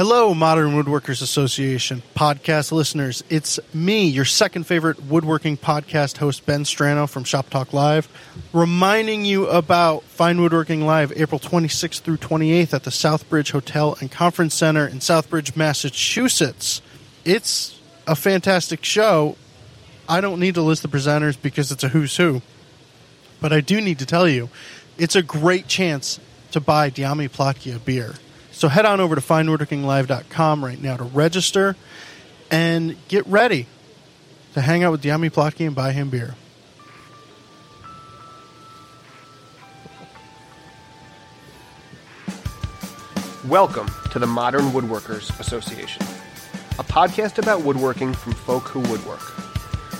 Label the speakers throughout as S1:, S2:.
S1: Hello, Modern Woodworkers Association podcast listeners. It's me, your second favorite woodworking podcast host, Ben Strano from Shop Talk Live, reminding you about Fine Woodworking Live April 26th through 28th at the Southbridge Hotel and Conference Center in Southbridge, Massachusetts. It's a fantastic show. I don't need to list the presenters because it's a who's who, but I do need to tell you it's a great chance to buy Dyami Plotkin a beer. So head on over to finewoodworkinglive.com right now to register and get ready to hang out with Dyami Plotkin and buy him beer.
S2: Welcome to the Modern Woodworkers Association, a podcast about woodworking from folk who woodwork.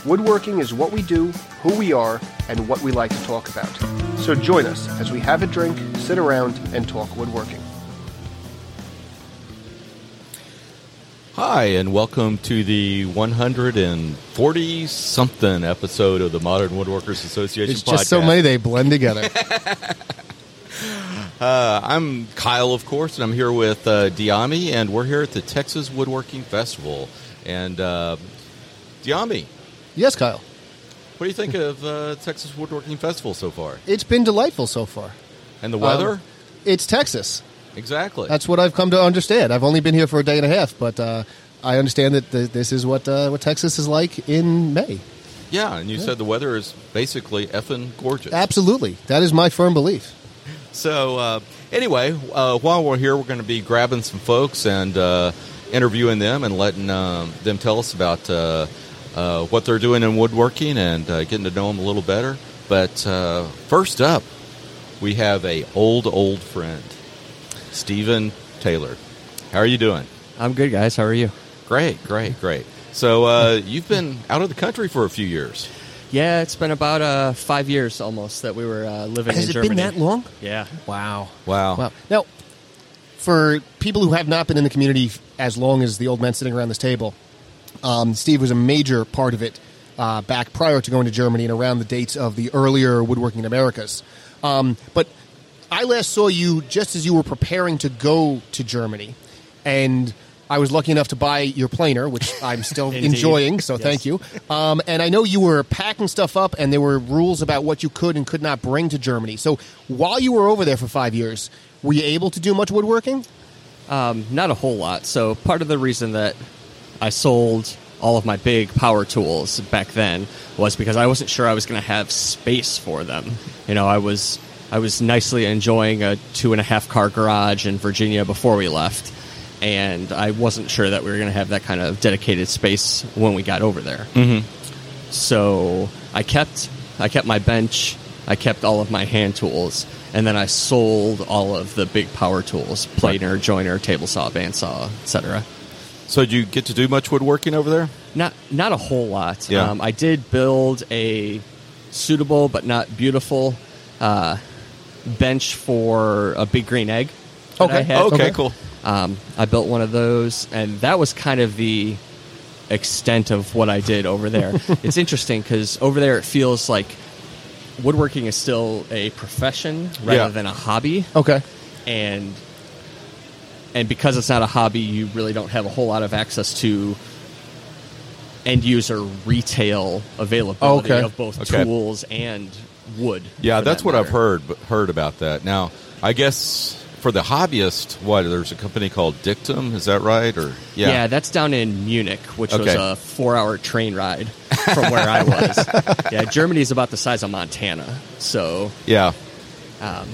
S2: Woodworking is what we do, who we are, and what we like to talk about. So join us as we have a drink, sit around, and talk woodworking.
S3: Hi, and welcome to the 140 something episode of the Modern Woodworkers Association
S4: It's
S3: podcast.
S4: just so many they blend together.
S3: Uh, I'm Kyle, of course, and I'm here with uh, Dyami, and we're here at the Texas Woodworking Festival. And uh, Dyami,
S4: yes, Kyle.
S3: what do you think of uh, Texas Woodworking Festival so far?
S4: It's been delightful so far.
S3: And the weather?
S4: Um, it's Texas.
S3: exactly.
S4: That's what I've come to understand. I've only been here for a day and a half, but uh, I understand that th- this is what uh, what Texas is like in May.
S3: yeah, and you said the weather is basically effing gorgeous.
S4: Absolutely, that is my firm belief.
S3: So uh, anyway, uh, while we're here, we're going to be grabbing some folks and uh, interviewing them and letting um, them tell us about uh, uh, what they're doing in woodworking and uh, getting to know them a little better. But uh, first up, we have a old old friend, Stephen Taylor. How are you doing?
S5: I'm good, guys. How are you?
S3: Great, great, great. So uh, you've been out of the country for a few years.
S5: Yeah, it's been about uh, five years almost that we were uh, living
S4: Has
S5: in
S4: it
S5: Germany.
S4: been that long?
S5: Yeah.
S4: Wow.
S3: Wow.
S4: Wow. Now, for people who have not been in the community as long as the old men sitting around this table, um, Steve was a major part of it uh, back prior to going to Germany and around the dates of the earlier woodworking in Americas. Um, but I last saw you just as you were preparing to go to Germany, and I was lucky enough to buy your planer, which I'm still enjoying. So
S5: Yes.
S4: thank you. Um, and I know you were packing stuff up, and there were rules about what you could and could not bring to Germany. So while you were over there for five years, were you able to do much woodworking?
S5: Um, not a whole lot. So part of the reason that I sold all of my big power tools back then was because I wasn't sure I was going to have space for them. You know, I was I was nicely enjoying a two and a half car garage in Virginia before we left, and I wasn't sure that we were going to have that kind of dedicated space when we got over there. Mm-hmm. So I kept I kept my bench, I kept all of my hand tools, and then I sold all of the big power tools: planer, joiner, table saw, bandsaw, etc.
S3: So did you get to do much woodworking over there?
S5: Not not a whole lot.
S3: Yeah.
S5: Um, I did build a suitable but not beautiful uh, bench for a big green egg.
S4: Okay.
S3: okay,
S4: Okay.
S3: cool.
S5: Um, I built one of those, and that was kind of the extent of what I did over there. it's interesting because over there it feels like woodworking is still a profession rather
S3: Yeah.
S5: than a hobby,
S4: Okay.
S5: and and because it's not a hobby, you really don't have a whole lot of access to end user retail availability
S4: Okay.
S5: of both
S3: Okay.
S5: tools and wood.
S3: Yeah, that's
S5: that
S3: what I've
S5: matter.
S3: heard heard about that. Now, I guess for the hobbyist, what there's a company called Dictum, is that right? Or
S5: Yeah. yeah, that's down in Munich, which was a four-hour train ride from where I was. yeah, Germany is about the size of Montana, so
S3: yeah,
S5: um,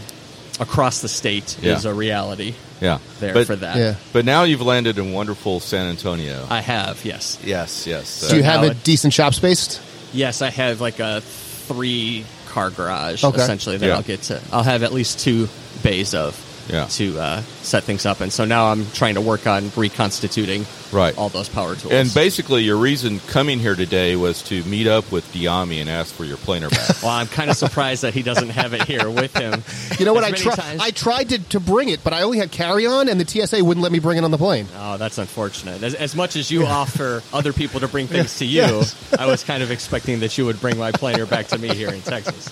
S5: across the state
S3: Yeah.
S5: is a reality
S3: yeah.
S5: there
S3: but,
S5: for that.
S4: Yeah.
S3: But now you've landed in wonderful San Antonio.
S5: I have, yes,
S3: yes, yes.
S4: Do you have a
S5: it-
S4: decent shop space?
S5: yes. I have like a three-car garage
S4: Okay.
S5: essentially that
S3: Yeah.
S5: I'll get to. I'll have at least two bays of.
S3: Yeah.
S5: To uh, set things up, and so now I'm trying to work on reconstituting
S3: Right.
S5: all those power tools.
S3: and basically, your reason coming here today was to meet up with Dyami and ask for your planer back.
S5: well, I'm kind of surprised that he doesn't have it here with him.
S4: You know what? I
S5: many
S4: tried. I tried to, to bring it, but I only had carry on, and the TSA wouldn't let me bring it on the plane.
S5: Oh, that's unfortunate. As, as much as you offer other people to bring things to you,
S4: Yes.
S5: I was kind of expecting that you would bring my planer back to me here in Texas.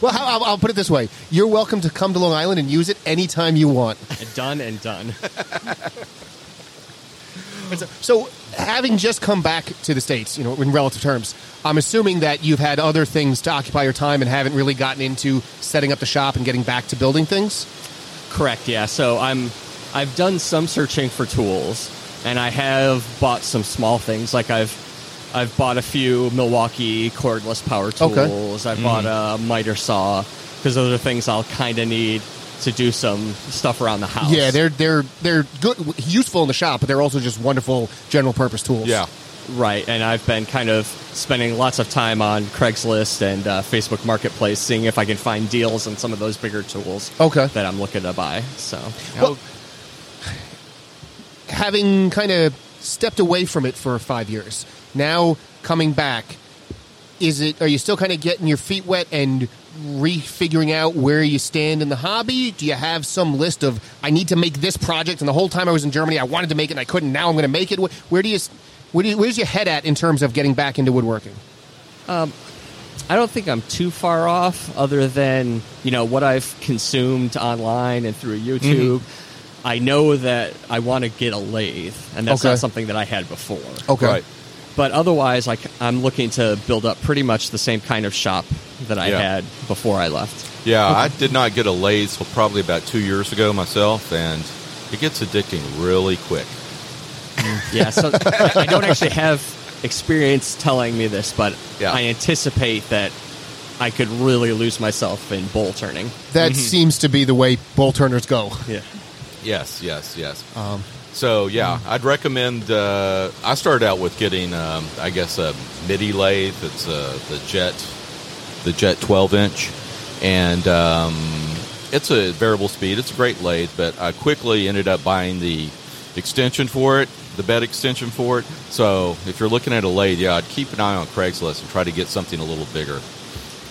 S4: Well, how, I'll, I'll put it this way: you're welcome to come to Long Island and use it anytime you want.
S5: Done and done.
S4: So, having just come back to the states, you know, in relative terms, I'm assuming that you've had other things to occupy your time and haven't really gotten into setting up the shop and getting back to building things.
S5: Correct. Yeah. So I'm I've done some searching for tools, and I have bought some small things. Like I've I've bought a few Milwaukee cordless power
S4: Okay.
S5: tools. I've bought a miter saw because those are things I'll kind of need to do some stuff around the house.
S4: Yeah, they're they're they're good, useful in the shop, but they're also just wonderful general purpose tools.
S3: Yeah.
S5: Right, and I've been kind of spending lots of time on Craigslist and uh, Facebook Marketplace, seeing if I can find deals on some of those bigger tools.
S4: Okay.
S5: That I'm looking to buy. So,
S4: Well, having kind of stepped away from it for five years, now coming back, is it? Are you still kind of getting your feet wet and refiguring out where you stand in the hobby? Do you have some list of I need to make this project, and the whole time I was in Germany, I wanted to make it, and I couldn't. Now I'm going to make it. Where do you? Where do you, where's your head at in terms of getting back into woodworking?
S5: Um, I don't think I'm too far off, other than you know what I've consumed online and through YouTube. I know that I want to get a lathe, and that's
S4: Okay.
S5: not something that I had before.
S4: Okay.
S3: Right.
S5: But otherwise, like I'm looking to build up pretty much the same kind of shop that I
S3: Yeah.
S5: had before I left.
S3: Yeah, I did not get a lathe till probably about two years ago myself, and it gets addicting really quick.
S5: Yeah, so I don't actually have experience telling me this, but
S3: Yeah.
S5: I anticipate that I could really lose myself in bowl turning.
S4: That mm-hmm. seems to be the way bowl turners go.
S5: Yeah.
S3: Yes, yes, yes.
S4: Um,
S3: So yeah, I'd recommend. Uh, I started out with getting, um, I guess, a MIDI lathe. It's uh, the Jet, the Jet 12 inch, and um, it's a variable speed. It's a great lathe, but I quickly ended up buying the extension for it, the bed extension for it. So if you're looking at a lathe, yeah, I'd keep an eye on Craigslist and try to get something a little bigger.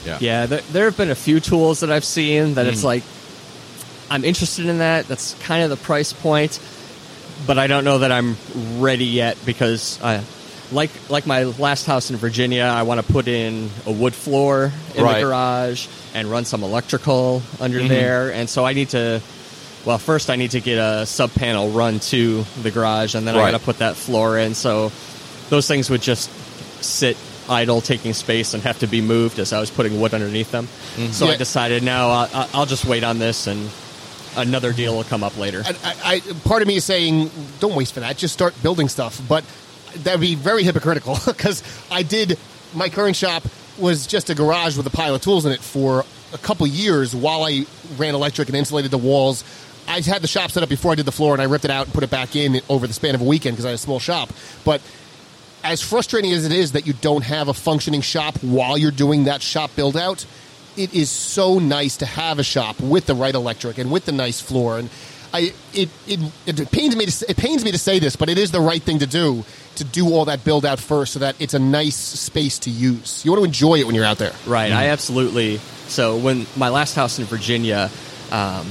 S3: Yeah,
S5: Yeah, there, there have been a few tools that I've seen that
S3: Mm.
S5: it's like, I'm interested in that. That's kind of the price point, but I don't know that I'm ready yet because I. Like like my last house in Virginia, I want to put in a wood floor in
S3: Right.
S5: the garage and run some electrical under
S3: Mm-hmm.
S5: there, and so I need to. Well, first I need to get a sub panel run to the garage, and then I
S3: Right.
S5: got to put that floor in. So those things would just sit idle, taking space, and have to be moved as I was putting wood underneath them. So
S4: Yeah.
S5: I decided now I'll, I'll just wait on this, and another deal will come up later.
S4: I, I, part of me is saying, don't waste for that. Just start building stuff. But that would be very hypocritical because I did. My current shop was just a garage with a pile of tools in it for a couple years while I ran electric and insulated the walls. I had the shop set up before I did the floor, and I ripped it out and put it back in over the span of a weekend because I had a small shop. But as frustrating as it is that you don't have a functioning shop while you're doing that shop build out, it is so nice to have a shop with the right electric and with the nice floor. And I, it, it, it pains me to say, it pains me to say this, but it is the right thing to do to do all that build out first, so that it's a nice space to use. You want to enjoy it when you're out there.
S5: Right. I absolutely. So when my last house in Virginia, um,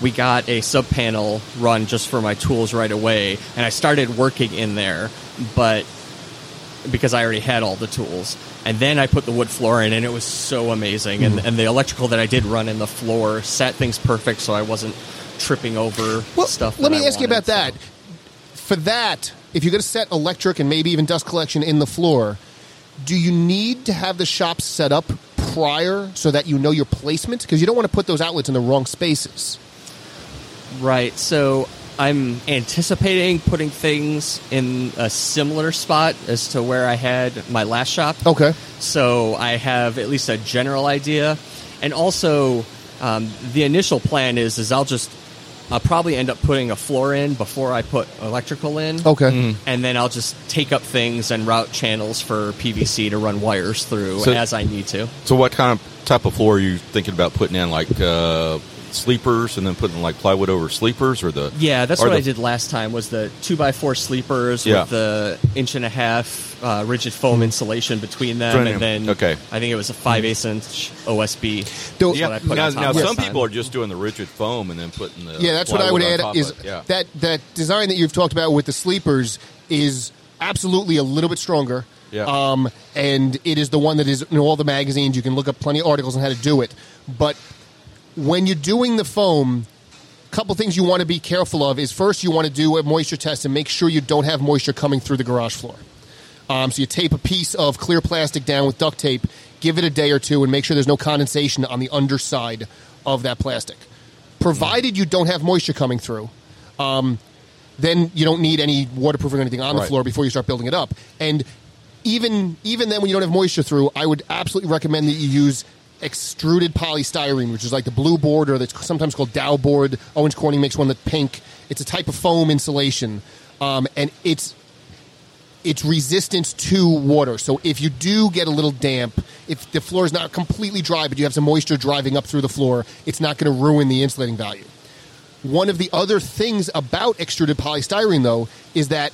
S5: we got a sub panel run just for my tools right away, and I started working in there, but because I already had all the tools. And then I put the wood floor in, and it was so amazing. And, hmm. and the electrical that I did run in the floor set things perfect, so I wasn't tripping over stuff.
S4: Let me
S5: I
S4: ask you
S5: wanted,
S4: about that. For that, if you're going to set electric and maybe even dust collection in the floor, do you need to have the shop set up prior so that you know your placement? Because you don't want to put those outlets in the wrong spaces.
S5: Right. So I'm anticipating putting things in a similar spot as to where I had my last shop.
S4: Okay.
S5: So I have at least a general idea, and also um, the initial plan is is I'll just I'll probably end up putting a floor in before I put electrical in.
S4: Okay.
S5: And then I'll just take up things and route channels for PVC to run wires through
S3: So-
S5: as I need to.
S3: So what kind of type of floor are you thinking about putting in? Like uh, sleepers, and then putting like plywood over sleepers, or the
S5: Yeah, that's what
S3: the-
S5: I did last time. Was the two by four sleepers
S3: Yeah.
S5: with the inch and a half uh, rigid foam insulation between them,
S3: Between
S5: and
S3: them.
S5: then
S3: Okay.
S5: I think it was a five eighths inch OSB.
S4: Though-
S5: That's what I put
S3: now,
S5: on top
S3: now some
S5: this
S3: people are just doing the rigid foam and then putting the
S4: Yeah, that's what I would add. Is
S3: yeah.
S4: that that design that you've talked about with the sleepers is absolutely a little bit stronger.
S3: Yeah.
S4: Um, and it is the one that is in all the magazines. You can look up plenty of articles on how to do it. But when you're doing the foam, a couple things you want to be careful of is first you want to do a moisture test and make sure you don't have moisture coming through the garage floor. Um, so you tape a piece of clear plastic down with duct tape, give it a day or two, and make sure there's no condensation on the underside of that plastic. Provided you don't have moisture coming through, um, then you don't need any waterproofing or anything on the
S3: Right.
S4: floor before you start building it up. And even even then, when you don't have moisture through, I would absolutely recommend that you use extruded polystyrene, which is like the blue board or that's sometimes called Dow board. Owens Corning makes one that's pink. It's a type of foam insulation, um, and it's it's resistant to water. So if you do get a little damp, if the floor is not completely dry, but you have some moisture driving up through the floor, it's not going to ruin the insulating value. One of the other things about extruded polystyrene, though, is that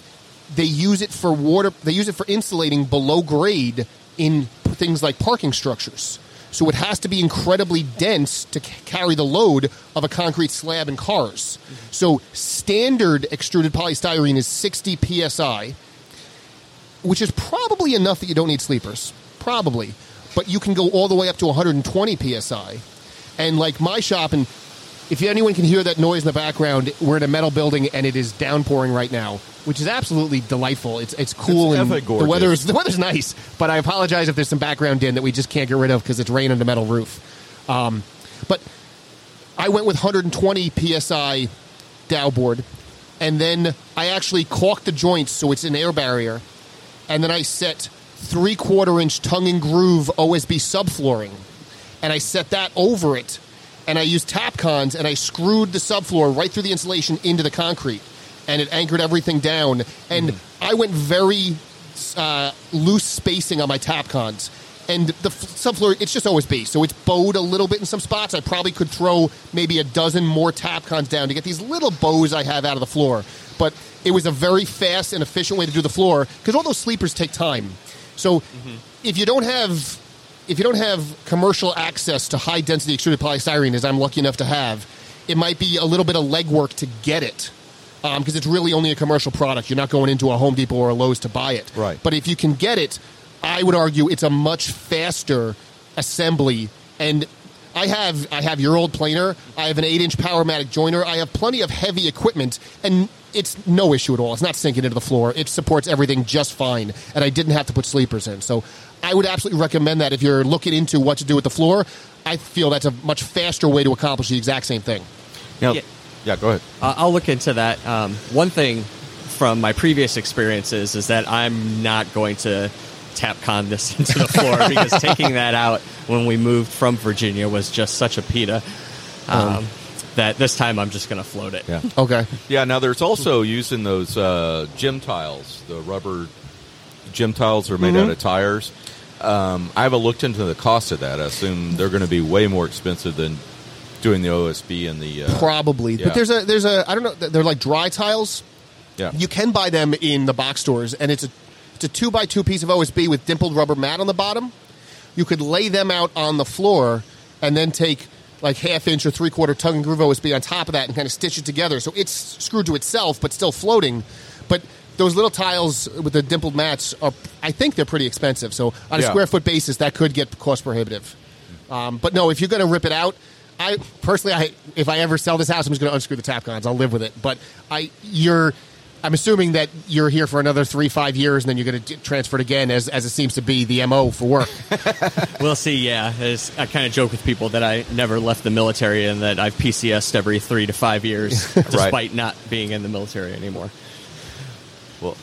S4: they use it for water. They use it for insulating below grade in things like parking structures. So it has to be incredibly dense to c- carry the load of a concrete slab in cars. So standard extruded polystyrene is 60 psi, which is probably enough that you don't need sleepers. Probably. But you can go all the way up to 120 psi. And like my shop, and if anyone can hear that noise in the background, we're in a metal building and it is downpouring right now, which is absolutely delightful. It's it's cool
S3: It's
S4: and the weather is the weather's nice. But I apologize if there's some background din that we just can't get rid of because it's rain on the metal roof. Um, but I went with 120 psi Dow board, and then I actually caulked the joints so it's an air barrier, and then I set three quarter inch tongue and groove OSB subflooring, and I set that over it, and I used Tapcons and I screwed the subfloor right through the insulation into the concrete, and it anchored everything down, and I went very uh, loose spacing on my Tapcons. And the f- subfloor, it's just always OSB, so it's bowed a little bit in some spots. I probably could throw maybe a dozen more Tapcons down to get these little bows I have out of the floor. But it was a very fast and efficient way to do the floor because all those sleepers take time. So if you don't have if you don't have commercial access to high density extruded polystyrene, as I'm lucky enough to have, it might be a little bit of legwork to get it because it's really only a commercial product. You're not going into a Home Depot or a Lowe's to buy it.
S3: Right.
S4: But if you can get it, I would argue it's a much faster assembly. And I have I have your old planer. I have an eight inch Powermatic joiner. I have plenty of heavy equipment, and it's no issue at all. It's not sinking into the floor. It supports everything just fine, and I didn't have to put sleepers in. So I would absolutely recommend that if you're looking into what to do with the floor. I feel that's a much faster way to accomplish the exact same thing.
S3: Now,
S5: Yeah.
S3: Yeah, go ahead.
S5: Uh, I'll look into that. Um, one thing from my previous experiences is that I'm not going to Tapcon this into the floor because taking that out when we moved from Virginia was just such a pita um, that this time I'm just going to float it.
S3: Yeah.
S4: Okay.
S3: Yeah, now there's also using those uh, gym tiles. The rubber gym tiles are made out of tires. Um, I haven't looked into the cost of that. I assume they're going to be way more expensive than doing the OSB and the. Uh,
S4: Probably,
S3: Yeah.
S4: but there's a there's a I don't know. They're like dry tiles.
S3: yeah.
S4: You can buy them in the box stores, and it's a it's a two by two piece of OSB with dimpled rubber mat on the bottom. You could lay them out on the floor, and then take like half inch or three quarter tongue and groove OSB on top of that, and kind of stitch it together. So it's screwed to itself, but still floating. But those little tiles with the dimpled mats are, I think, they're pretty expensive. So on a
S3: Yeah.
S4: square foot basis, that could get cost prohibitive. Um, but no, if you're going to rip it out, I personally, I if I ever sell this house, I'm just going to unscrew the Tapcons. I'll live with it. But I, you're, I'm assuming that you're here for another three, five years, and then you're going to transfer it again, as as it seems to be the mo for work.
S5: We'll see. Yeah, There's- I kind of joke with people that I never left the military and that I've PCSed every three to five years, despite not being in the military anymore.
S3: Well,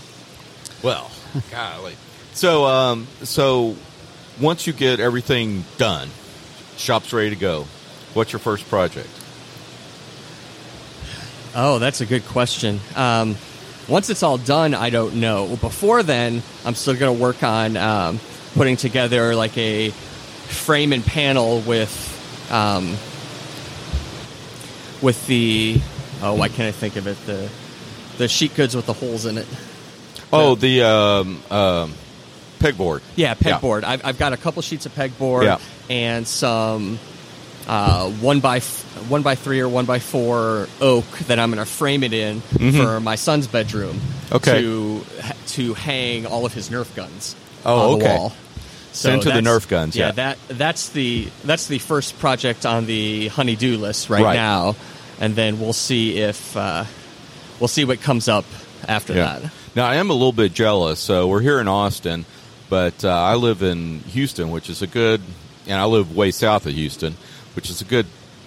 S3: well, golly. So, um, so once you get everything done, shop's ready to go. What's your first project?
S5: Oh, that's a good question. Um, once it's all done, I don't know. Before then, I'm still going to work on um, putting together like a frame and panel with um, with the oh, why can't I think of it? The the sheet goods with the holes in it.
S3: Oh, the um, um, pegboard.
S5: Yeah, pegboard. I've, I've got a couple sheets of pegboard
S3: Yeah.
S5: and some uh, one by f- one by three or one by four oak that I'm going to frame it in for my son's bedroom.
S3: Mm-hmm. Okay.
S5: To to hang all of his Nerf guns.
S3: Oh,
S5: on the
S3: okay.
S5: wall.
S3: Send to the Nerf guns, yeah.
S5: that that's the that's the first project on the honey-do list right,
S3: Right.
S5: now. and then we'll see if uh, we'll see what comes up after that.
S3: Now I am a little bit jealous. So we're here in Austin, but uh, I live in Houston, which is a good, and I live way south of Houston, which is a good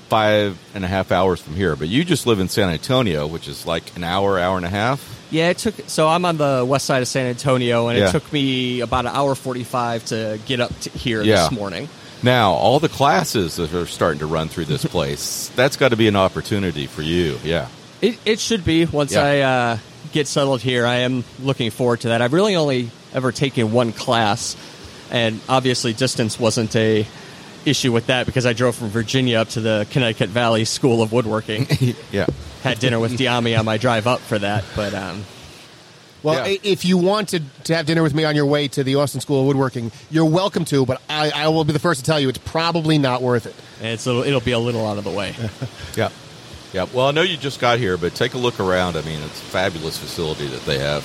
S3: five and a half hours from here. But you just live in San Antonio, which is like an hour, hour and a half.
S5: Yeah, it took. So I'm on the west side of San Antonio, and
S3: Yeah.
S5: it took me about an hour forty-five to get up to here
S3: Yeah.
S5: this morning.
S3: Now all the classes that are starting to run through this place, that's got to be an opportunity for you. Yeah.
S5: It, it should be once
S3: Yeah.
S5: I uh, get settled here. I am looking forward to that. I've really only ever taken one class, and obviously distance wasn't a issue with that because I drove from Virginia up to the Connecticut Valley School of Woodworking.
S3: Yeah.
S5: Had dinner with Dyami on my drive up for that, but um,
S4: Well,
S3: Yeah.
S4: if you wanted to have dinner with me on your way to the Austin School of Woodworking, you're welcome to. But I, I will be the first to tell you it's probably not worth it.
S5: it's a, it'll be a little out of the way.
S3: Yeah. Yeah. Well, I know you just got here, but take a look around. I mean, it's a fabulous facility that they have.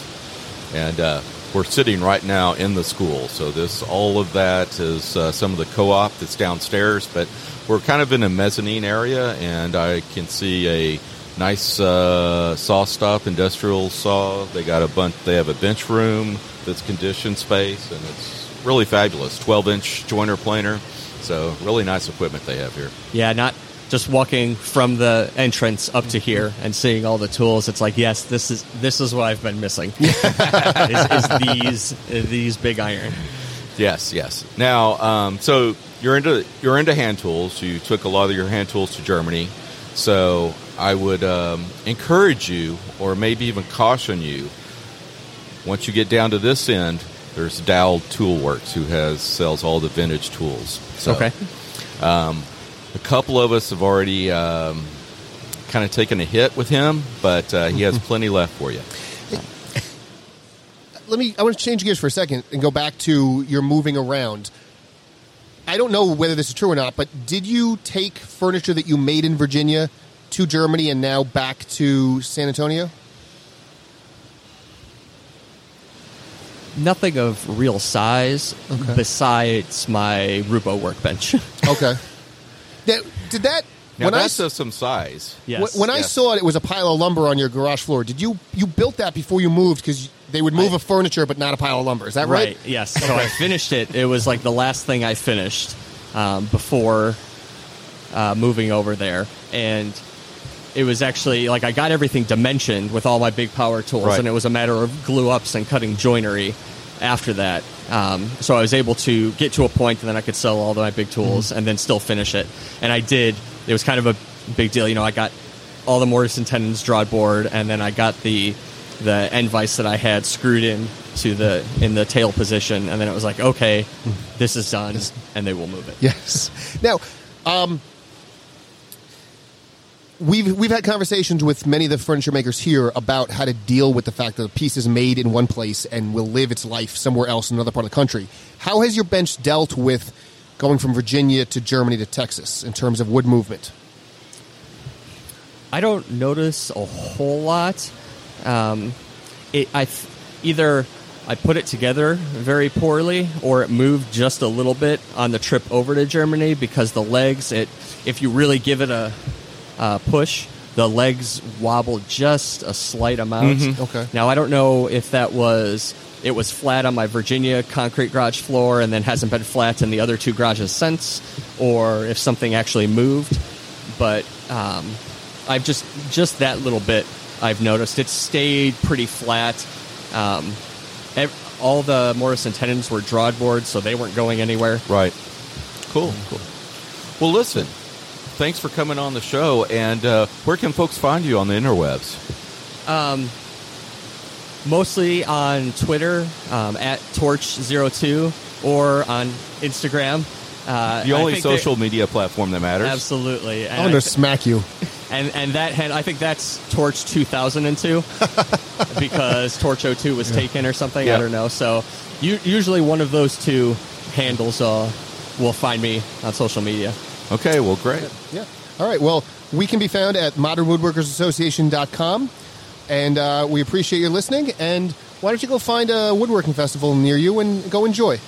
S3: And uh, we're sitting right now in the school. So this all of that is uh, some of the co-op that's downstairs, but we're kind of in a mezzanine area and I can see a nice uh, SawStop industrial saw. They got a bunch they have a bench room that's conditioned space and it's really fabulous. 12-inch joiner planer. So really nice equipment they have here.
S5: Yeah, not just walking from the entrance up to here and seeing all the tools. It's like, yes, this is this is what I've been missing. is, is these these big iron.
S3: Yes, yes. Now, um, so you're into you're into hand tools. You took a lot of your hand tools to Germany. So I would um, encourage you, or maybe even caution you, once you get down to this end, there's Dowell Toolworks, who has sells all the vintage tools. So,
S5: Okay.
S3: A couple of us have already um, kind of taken a hit with him, but uh, he has plenty left for you.
S4: Let me. I want to change gears for a second and go back to your moving around. I don't know whether this is true or not, but did you take furniture that you made in Virginia to Germany and now back to San Antonio?
S5: Nothing of real size
S4: Okay.
S5: besides my Roubo workbench.
S4: Okay. That- did that
S3: Now
S4: when I
S3: that's
S4: s-
S3: of some size.
S5: yes.
S4: When I
S3: Yes.
S4: saw it, it was a pile of lumber on your garage floor. Did you you built that before you moved because they would move
S5: I-
S4: a furniture but not a pile of lumber? Is that right?
S5: Yes. So I finished it. It was like the last thing I finished um, before uh, moving over there, and it was actually like I got everything dimensioned with all my big power tools,
S3: Right.
S5: and it was a matter of glue ups and cutting joinery after that. Um, so I was able to get to a point, and then I could sell all of my big tools, and then still finish it. And I did. It was kind of a big deal. You know, I got all the mortise and tenons drawed board, and then I got the the end vise that I had screwed in to the in the tail position, and then it was like, okay, this is done, and they will move it.
S4: Yes. Now, um, we've we've had conversations with many of the furniture makers here about how to deal with the fact that a piece is made in one place and will live its life somewhere else in another part of the country. How has your bench dealt with going from Virginia to Germany to Texas in terms of wood movement?
S5: I don't notice a whole lot. Um, it, I th- either I put it together very poorly, or it moved just a little bit on the trip over to Germany because the legs. It if you really give it a, a push, the legs wobble just a slight amount.
S4: Okay.
S5: Now I don't know if that was it was flat on my Virginia concrete garage floor and then hasn't been flat in the other two garages since, or if something actually moved. But um, I've just just that little bit I've noticed. it stayed pretty flat. Um, ev- all the mortise and tenons were drawbored, so they weren't going anywhere.
S3: Right. Cool. Cool. Well, listen. Thanks for coming on the show. And uh, where can folks find you on the interwebs?
S5: Um, Mostly on Twitter um, at Torch02 or on Instagram. Uh,
S3: The only
S5: think they-
S3: social media platform that matters.
S5: Absolutely. And
S4: I'm going
S5: I
S4: to smack you.
S5: and and that hand, I think that's Torch 2002 because Torch 02 was taken or something.
S3: Yeah.
S5: I don't know. So u- usually one of those two handles uh, will find me on social media.
S3: Okay. Well, great.
S4: Yeah. All right. Well, we can be found at modernwoodworkersassociation.com. And uh, we appreciate your listening. And why don't you go find a woodworking festival near you and go enjoy?